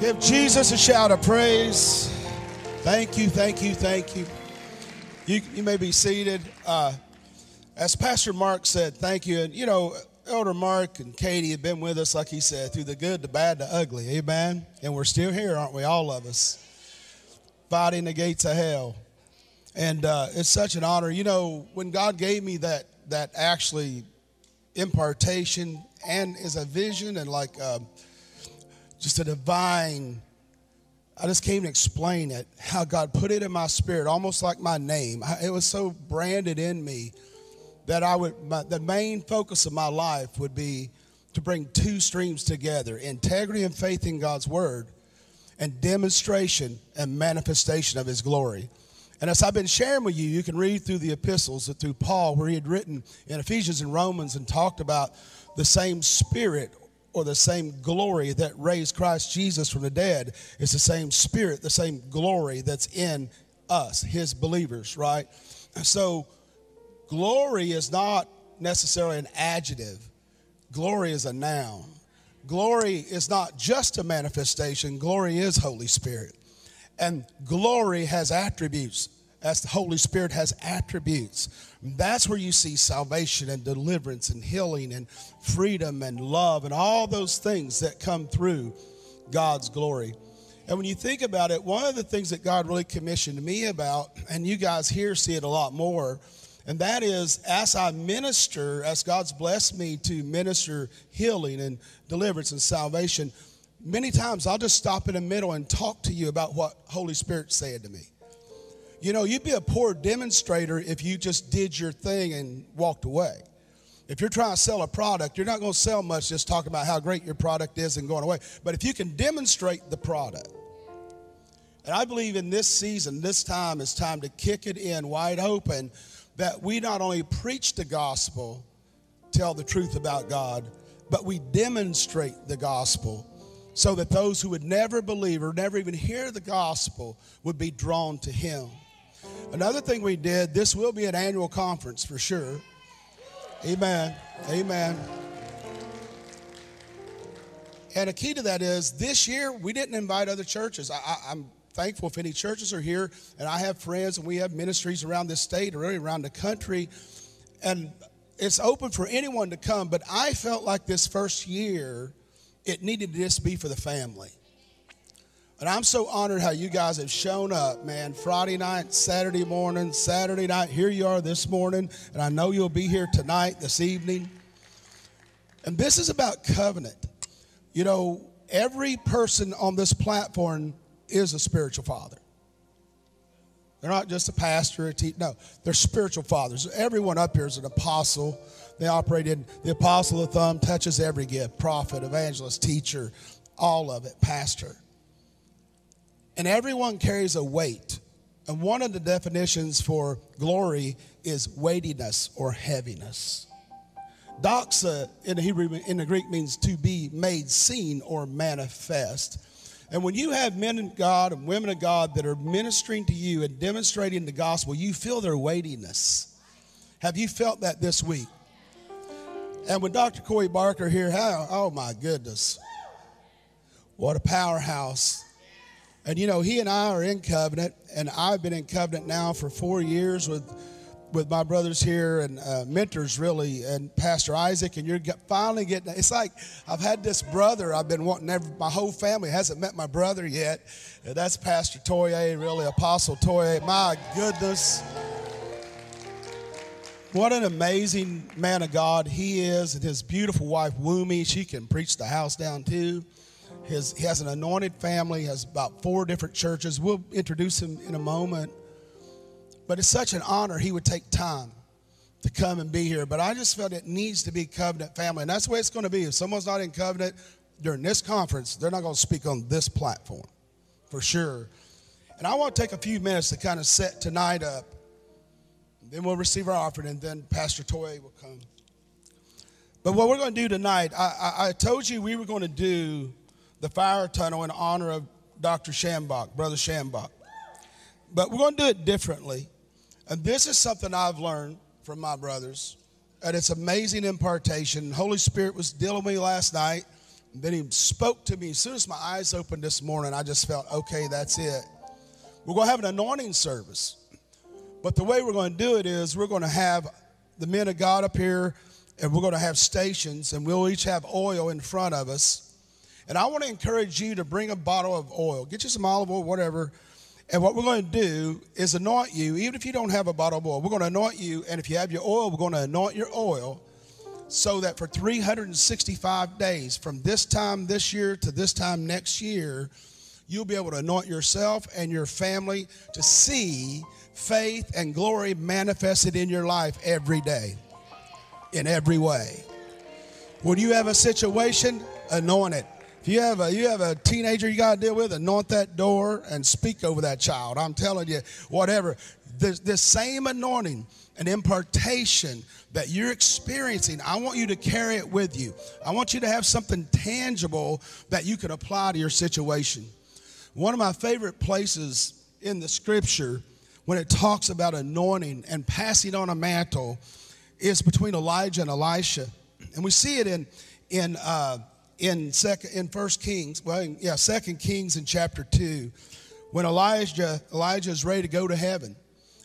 Give Jesus a shout of praise. Thank you, thank you, thank you. You, you may be seated. Uh, as Pastor Mark said, thank you. And, you know, Elder Mark and Katie have been with us, like he said, through the good, the bad, the ugly. Amen. And we're still here, aren't we? All of us. Fighting the gates of hell. And uh, it's such an honor. You know, when God gave me that, that actually impartation and is a vision and like, uh, just a divine I just came to explain it, how God put it in my spirit, almost like my name. It was so branded in me that I would, my, the main focus of my life would be to bring two streams together integrity and faith in God's word, and demonstration and manifestation of his glory. And as I've been sharing with you, you can read through the epistles through Paul, where he had written in Ephesians and Romans and talked about the same spirit or the same glory that raised Christ Jesus from the dead is the same spirit, the same glory that's in us, his believers, right? So glory is not necessarily an adjective, glory is a noun. Glory is not just a manifestation, glory is Holy Spirit. And glory has attributes as the Holy Spirit has attributes. That's where you see salvation and deliverance and healing and freedom and love and all those things that come through God's glory. And when you think about it, one of the things that God really commissioned me about, and you guys here see it a lot more, and that is as I minister, as God's blessed me to minister healing and deliverance and salvation, many times I'll just stop in the middle and talk to you about what Holy Spirit said to me. You know, you'd be a poor demonstrator if you just did your thing and walked away. If you're trying to sell a product, you're not going to sell much just talking about how great your product is and going away. But if you can demonstrate the product, and I believe in this season, this time is time to kick it in wide open that we not only preach the gospel, tell the truth about God, but we demonstrate the gospel so that those who would never believe or never even hear the gospel would be drawn to Him. Another thing we did, this will be an annual conference for sure. Amen. Amen. And a key to that is this year we didn't invite other churches. I, am thankful if any churches are here, and I have friends and we have ministries around this state or really around the country. And it's open for anyone to come, but I felt like this first year it needed to just be for the family. And I'm so honored how you guys have shown up, man. Friday night, Saturday morning, Saturday night. Here you are this morning, and I know you'll be here tonight, this evening. And this is about covenant. You know, every person on this platform is a spiritual father. They're not just a pastor, a teacher. No, they're spiritual fathers. Everyone up here is an apostle. They operate in the apostle of thumb, touches every gift prophet, evangelist, teacher, all of it, pastor. And everyone carries a weight. And one of the definitions for glory is weightiness or heaviness. Doxa in the Hebrew, in the Greek means to be made seen or manifest. And when you have men of God and women of God that are ministering to you and demonstrating the gospel, you feel their weightiness. Have you felt that this week? And with Dr. Corey Barker here, how, oh my goodness, what a powerhouse. And you know, he and I are in covenant, and I've been in covenant now for four years with with my brothers here and uh, mentors really and pastor isaac and you're finally getting it's like i've had this brother i've been wanting every, my whole family hasn't met my brother yet. And that's pastor toye really apostle toye. My goodness. What an amazing man of god he is and his beautiful wife Wumi she can preach the house down too his, he has an anointed family, has about four different churches. We'll introduce him in a moment. But it's such an honor he would take time to come and be here. But I just felt it needs to be covenant family. And that's the way it's going to be. If someone's not in covenant during this conference, they're not going to speak on this platform for sure. And I want to take a few minutes to kind of set tonight up. Then we'll receive our offering, and then Pastor Toye will come. But what we're going to do tonight, I, I, I told you we were going to do the fire tunnel in honor of Dr. Schambach, Brother Schambach. But we're going to do it differently. And this is something I've learned from my brothers. And it's amazing impartation. Holy Spirit was dealing with me last night And then he spoke to me. As soon as my eyes opened this morning, I just felt, okay, that's it. We're going to have an anointing service. But the way we're going to do it is we're going to have the men of God up here, and we're going to have stations, and we'll each have oil in front of us. And I want to encourage you to bring a bottle of oil. Get you some olive oil, whatever. And what we're going to do is anoint you, even if you don't have a bottle of oil. We're going to anoint you, and if you have your oil, we're going to anoint your oil so that for 365 days, from this time this year to this time next year, you'll be able to anoint yourself and your family to see faith and glory manifested in your life every day, in every way. When you have a situation, anoint it. You have a you have a teenager you got to deal with, anoint that door and speak over that child. I'm telling you, whatever. This, this same anointing and impartation that you're experiencing, I want you to carry it with you. I want you to have something tangible that you can apply to your situation. One of my favorite places in the scripture when it talks about anointing and passing on a mantle is between Elijah and Elisha. And we see it in in uh, in second in First Kings, well, yeah, Second Kings in chapter two, when Elijah Elijah is ready to go to heaven.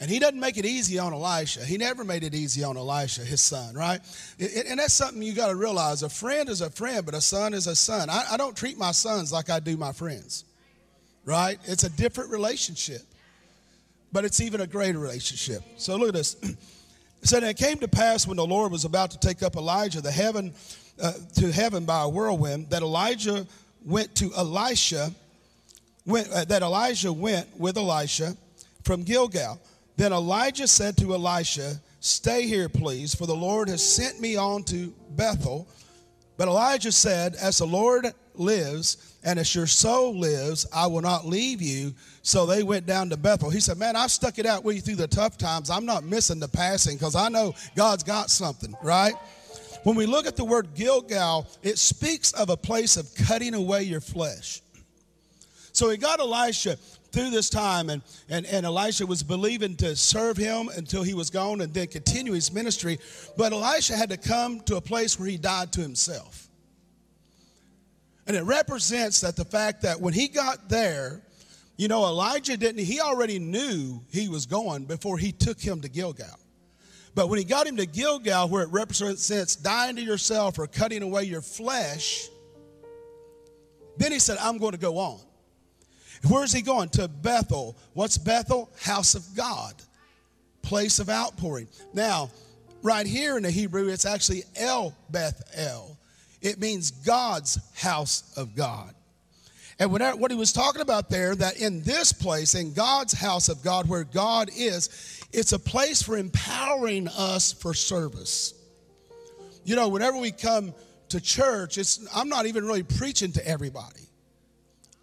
And he doesn't make it easy on Elisha. He never made it easy on Elisha, his son, right? And that's something you got to realize. A friend is a friend, but a son is a son. I, I don't treat my sons like I do my friends, right? It's a different relationship, but it's even a greater relationship. So look at this. It said, And it came to pass when the Lord was about to take up Elijah the heaven, uh, to heaven by a whirlwind, that Elijah went to Elisha, went, uh, that Elijah went with Elisha from Gilgal. Then Elijah said to Elisha, Stay here, please, for the Lord has sent me on to Bethel. But Elijah said, As the Lord lives, and as your soul lives, I will not leave you. So they went down to Bethel. He said, Man, I've stuck it out with you through the tough times. I'm not missing the passing because I know God's got something, right? When we look at the word Gilgal, it speaks of a place of cutting away your flesh. So he got Elisha through this time, and, and, and Elisha was believing to serve him until he was gone and then continue his ministry. But Elisha had to come to a place where he died to himself. And it represents that the fact that when he got there, you know, Elijah didn't, he already knew he was going before he took him to Gilgal. But when he got him to Gilgal, where it represents dying to yourself or cutting away your flesh, then he said, I'm going to go on. Where's he going? To Bethel. What's Bethel? House of God, place of outpouring. Now, right here in the Hebrew, it's actually El Beth El. It means God's house of God. And what he was talking about there, that in this place, in God's house of God, where God is, it's a place for empowering us for service. You know, whenever we come to church, it's I'm not even really preaching to everybody.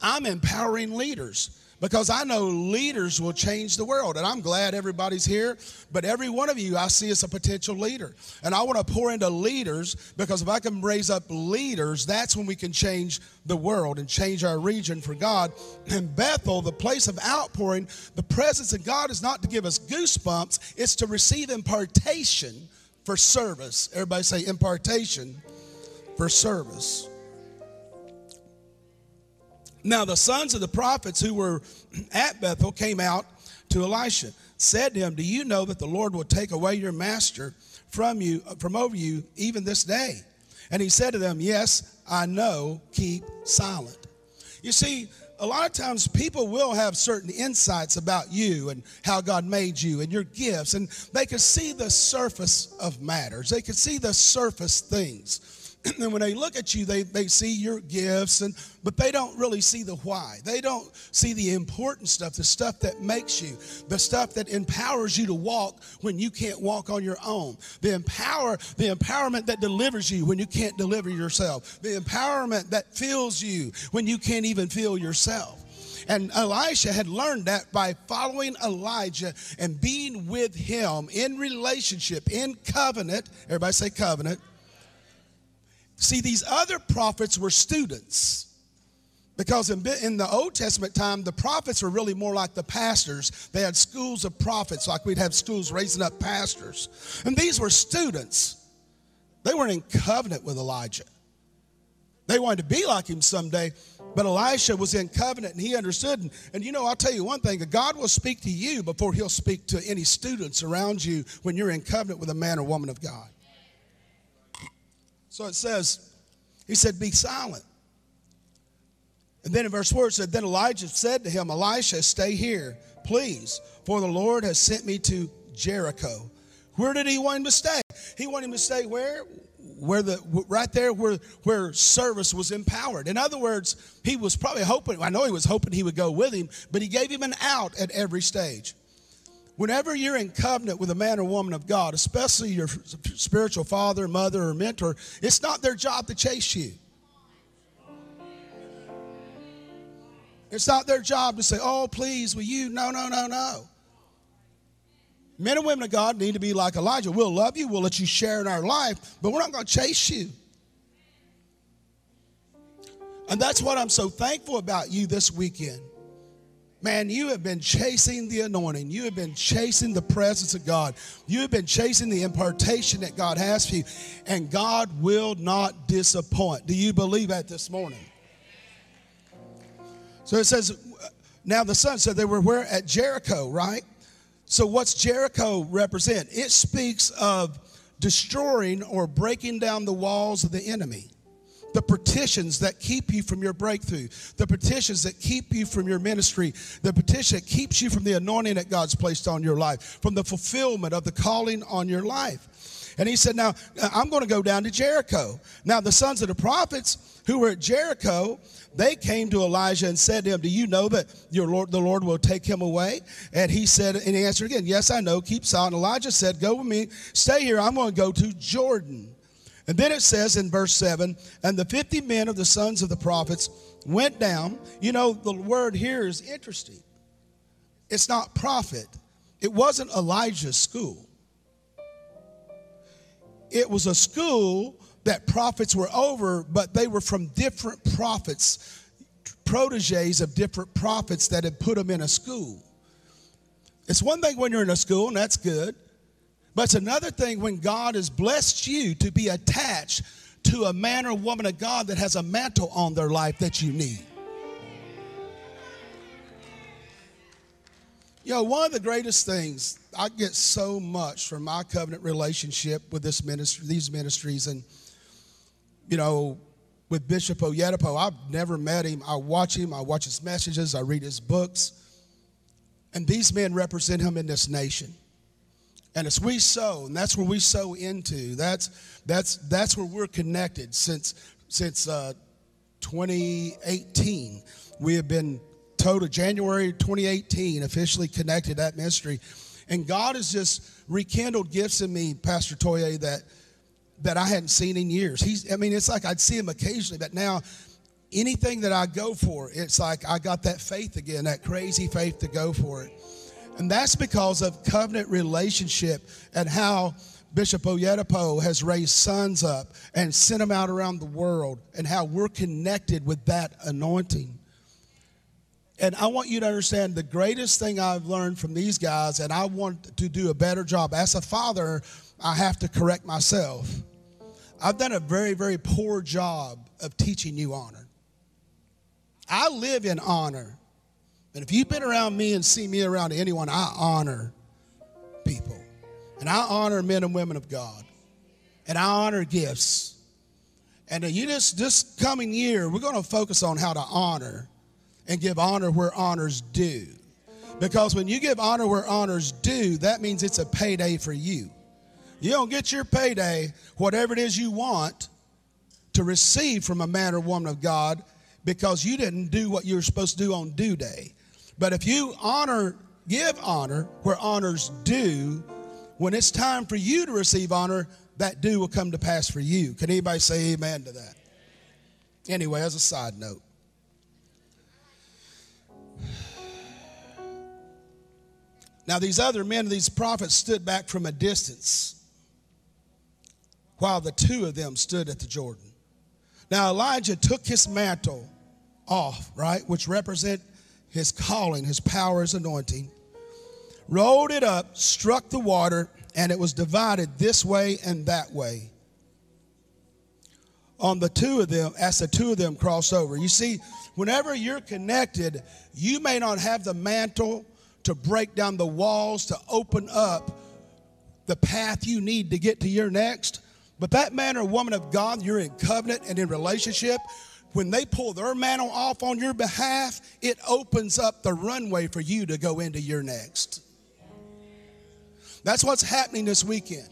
I'm empowering leaders because I know leaders will change the world. And I'm glad everybody's here, but every one of you I see as a potential leader. And I want to pour into leaders because if I can raise up leaders, that's when we can change the world and change our region for God. And Bethel, the place of outpouring, the presence of God is not to give us goosebumps, it's to receive impartation for service. Everybody say impartation for service. Now, the sons of the prophets who were at Bethel came out to Elisha, said to him, Do you know that the Lord will take away your master from you, from over you, even this day? And he said to them, Yes, I know, keep silent. You see, a lot of times people will have certain insights about you and how God made you and your gifts, and they can see the surface of matters. They can see the surface things. and then when they look at you, they, they see your gifts, and but they don't really see the why. They don't see the important stuff, the stuff that makes you, the stuff that empowers you to walk when you can't walk on your own. The empower, the empowerment that delivers you when you can't deliver yourself. The empowerment that fills you when you can't even feel yourself. And Elisha had learned that by following Elijah and being with him in relationship, in covenant. Everybody say covenant See, these other prophets were students. Because in, in the Old Testament time, the prophets were really more like the pastors. They had schools of prophets, like we'd have schools raising up pastors. And these were students. They weren't in covenant with Elijah. They wanted to be like him someday, but Elisha was in covenant and he understood. And, and, you know, I'll tell you one thing God will speak to you before he'll speak to any students around you when you're in covenant with a man or woman of God. So it says, He said, Be silent. And then in verse 4 it said, Then Elijah said to him, Elisha, stay here, please, for the Lord has sent me to Jericho. Where did he want him to stay? He wanted him to stay where? Where the right there where where service was empowered. In other words, he was probably hoping, I know he was hoping he would go with him, but he gave him an out at every stage. Whenever you're in covenant with a man or woman of God, especially your spiritual father, mother, or mentor, it's not their job to chase you. It's not their job to say, oh, please, will you? No, no, no, no. Men and women of God need to be like Elijah. We'll love you, we'll let you share in our life, but we're not going to chase you. And that's what I'm so thankful about you this weekend. Man, you have been chasing the anointing. You have been chasing the presence of God. You have been chasing the impartation that God has for you. And God will not disappoint. Do you believe that this morning? So it says, now the son said they were where? At Jericho, right? So what's Jericho represent? It speaks of destroying or breaking down the walls of the enemy. The petitions that keep you from your breakthrough, the petitions that keep you from your ministry, the petition that keeps you from the anointing that God's placed on your life, from the fulfillment of the calling on your life. And he said, Now, uh, I'm going to go down to Jericho. Now, the sons of the prophets who were at Jericho, they came to Elijah and said to him, Do you know that your Lord, the Lord will take him away? And he said, and he answered again, Yes, I know. Keep silent. Elijah said, Go with me. Stay here. I'm going to go to Jordan. And then it says in verse 7 And the 50 men of the sons of the prophets went down. You know, the word here is interesting. It's not prophet, it wasn't Elijah's school. It was a school that prophets were over, but they were from different prophets, proteges of different prophets that had put them in a school. It's one thing when you're in a school, and that's good, but it's another thing when God has blessed you to be attached to a man or woman of God that has a mantle on their life that you need. You know, one of the greatest things I get so much from my covenant relationship with this ministry, these ministries, and you know, with Bishop Oyedepo. I've never met him. I watch him, I watch his messages, I read his books. And these men represent him in this nation. And as we sow, and that's where we sow into, that's, that's, that's where we're connected since, since uh, 2018. We have been total January 2018 officially connected that ministry. And God has just rekindled gifts in me, Pastor Toye, that that I hadn't seen in years. He's, I mean, it's like I'd see him occasionally, but now anything that I go for, it's like I got that faith again, that crazy faith to go for it. And that's because of covenant relationship and how Bishop Oyedepo has raised sons up and sent them out around the world and how we're connected with that anointing. And I want you to understand the greatest thing I've learned from these guys, and I want to do a better job. As a father, I have to correct myself. I've done a very, very poor job of teaching you honor. I live in honor. And if you've been around me and see me around anyone, I honor people. And I honor men and women of God. And I honor gifts. And uh, you just this coming year, we're going to focus on how to honor and give honor where honors due. Because when you give honor where honors due, that means it's a payday for you. You don't get your payday, whatever it is you want to receive from a man or woman of God, because you didn't do what you were supposed to do on due day. But if you honor, give honor where honors due, when it's time for you to receive honor, that due will come to pass for you. Can anybody say amen to that? Anyway, as a side note, Now, these other men, these prophets, stood back from a distance while the two of them stood at the Jordan. Now Elijah took his mantle off, right, which represent his calling, his power, his anointing, rolled it up, struck the water, and it was divided this way and that way. on the two of them as the two of them cross over. You see, whenever you're connected, you may not have the mantle to break down the walls to open up the path you need to get to your next. But that man or woman of God, you're in covenant and in relationship. When they pull their mantle off on your behalf, it opens up the runway for you to go into your next. That's what's happening this weekend.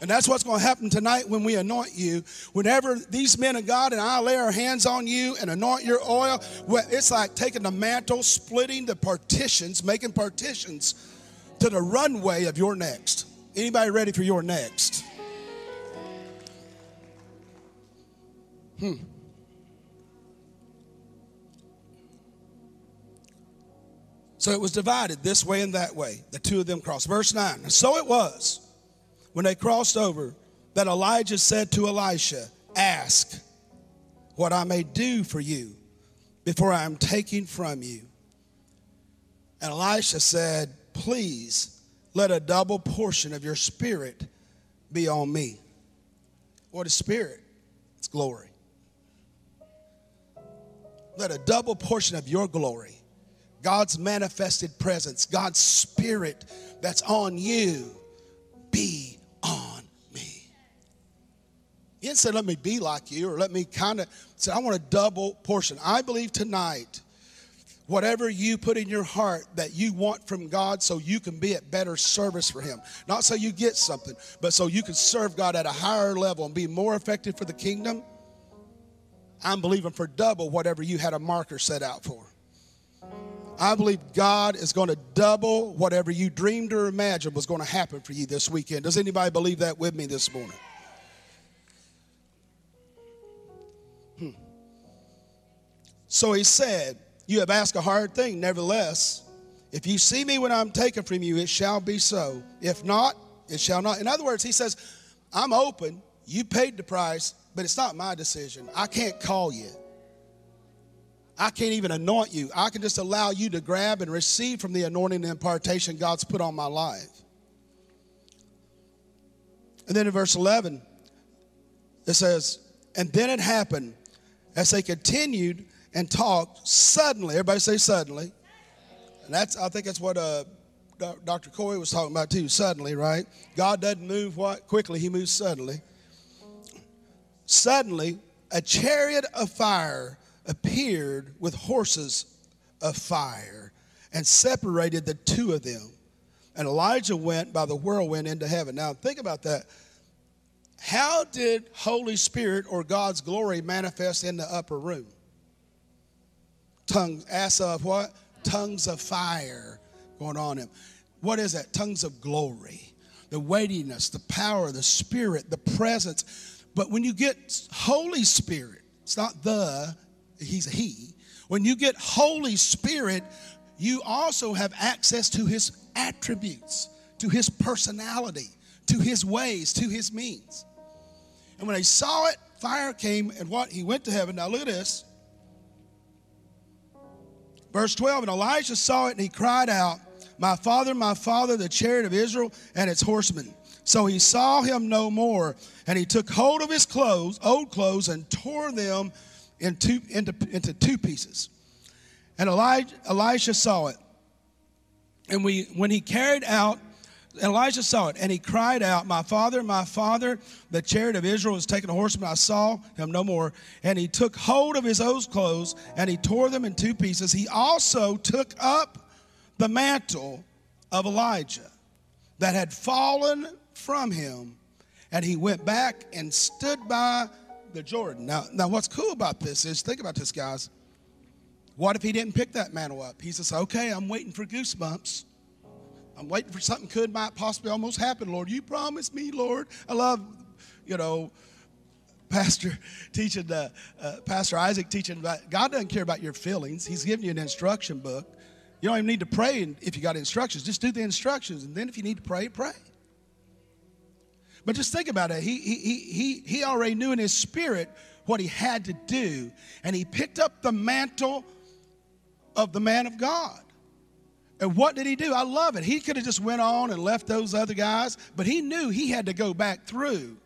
And that's what's going to happen tonight when we anoint you. Whenever these men of God and I lay our hands on you and anoint your oil, it's like taking the mantle, splitting the partitions, making partitions to the runway of your next. Anybody ready for your next? Hmm. So it was divided this way and that way. The two of them crossed. Verse 9. And so it was when they crossed over that Elijah said to Elisha, Ask what I may do for you before I am taken from you. And Elisha said, Please let a double portion of your spirit be on me. What is spirit? It's glory. Let a double portion of your glory God's manifested presence, God's spirit that's on you, be on me. He didn't say, let me be like you or let me kind of say, I want a double portion. I believe tonight, whatever you put in your heart that you want from God so you can be at better service for Him. Not so you get something, but so you can serve God at a higher level and be more effective for the kingdom. I'm believing for double whatever you had a marker set out for. I believe God is going to double whatever you dreamed or imagined was going to happen for you this weekend. Does anybody believe that with me this morning? Hmm. So he said, You have asked a hard thing. Nevertheless, if you see me when I'm taken from you, it shall be so. If not, it shall not. In other words, he says, I'm open. You paid the price, but it's not my decision. I can't call you. I can't even anoint you. I can just allow you to grab and receive from the anointing and impartation God's put on my life. And then in verse 11, it says, And then it happened as they continued and talked, suddenly, everybody say suddenly. And that's, I think that's what uh, Dr. Corey was talking about too, suddenly, right? God doesn't move what quickly, he moves suddenly. Suddenly, a chariot of fire appeared with horses of fire and separated the two of them. And Elijah went by the whirlwind into heaven. Now, think about that. How did Holy Spirit or God's glory manifest in the upper room? Tongues, ass of what? Tongues of fire going on him. What is that? Tongues of glory. The weightiness, the power, the spirit, the presence. But when you get Holy Spirit, it's not the, he's he. When you get Holy Spirit, you also have access to his attributes, to his personality, to his ways, to his means. And when they saw it, fire came and what? He went to heaven. Now look at this. Verse 12, and Elijah saw it and he cried out, My father, my father, the chariot of Israel and its horsemen. So he saw him no more, and he took hold of his clothes, old clothes, and tore them in two, into, into two pieces. And Elijah, Elisha saw it. And we, when he carried out, Elijah saw it, and he cried out, My father, my father, the chariot of Israel was taken a horseman. I saw him no more. And he took hold of his own clothes, and he tore them in two pieces. He also took up the mantle of Elijah that had fallen from him, and he went back and stood by the Jordan. Now, now what's cool about this is think about this, guys. What if he didn't pick that mantle up? He says, okay, I'm waiting for goosebumps. I'm waiting for something could might possibly almost happen, Lord. You promised me, Lord. I love, you know, Pastor teaching, uh, uh, Pastor Isaac teaching about God doesn't care about your feelings. He's giving you an instruction book. You don't even need to pray if you got instructions. Just do the instructions, and then if you need to pray, pray. But just think about it. He, he, he, he already knew in his spirit what he had to do, and he picked up the mantle of the man of God. And what did he do? I love it. He could have just went on and left those other guys, but he knew he had to go back through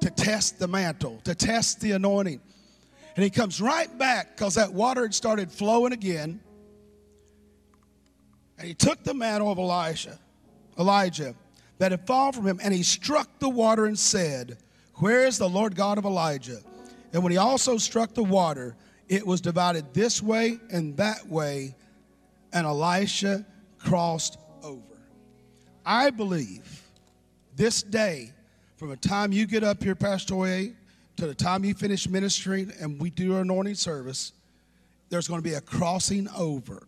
to test the mantle, to test the anointing. And he comes right back because that water had started flowing again. And he took the mantle of Elijah, Elijah, that had fallen from him, and he struck the water and said, Where is the Lord God of Elijah? And when he also struck the water, it was divided this way and that way, and Elisha crossed over. I believe this day, from the time you get up here, Pastor Oye, to the time you finish ministering and we do our anointing service, there's going to be a crossing over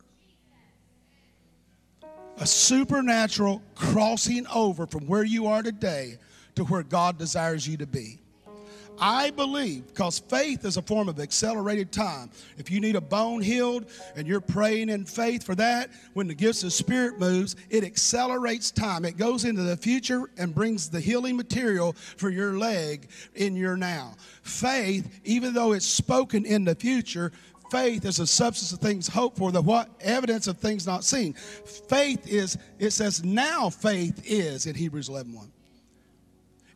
a supernatural crossing over from where you are today to where God desires you to be. I believe because faith is a form of accelerated time. If you need a bone healed and you're praying in faith for that, when the gifts of Spirit moves, it accelerates time. It goes into the future and brings the healing material for your leg in your now. Faith, even though it's spoken in the future, faith is the substance of things hoped for, the what? Evidence of things not seen. Faith is, it says now faith is in Hebrews 11 1.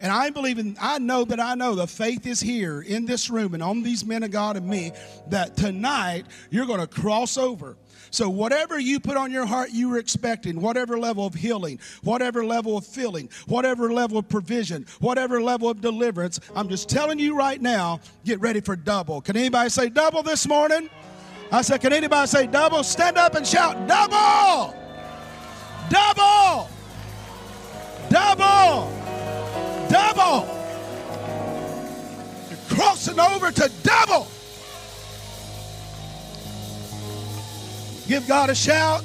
And I believe in, I know that I know the faith is here in this room and on these men of God and me that tonight you're going to cross over. So, whatever you put on your heart you were expecting, whatever level of healing, whatever level of filling, whatever level of provision, whatever level of deliverance, I'm just telling you right now, get ready for double. Can anybody say double this morning? I said, can anybody say double? Stand up and shout, double! Double! Double! Double! You're crossing over to double. Give God a shout.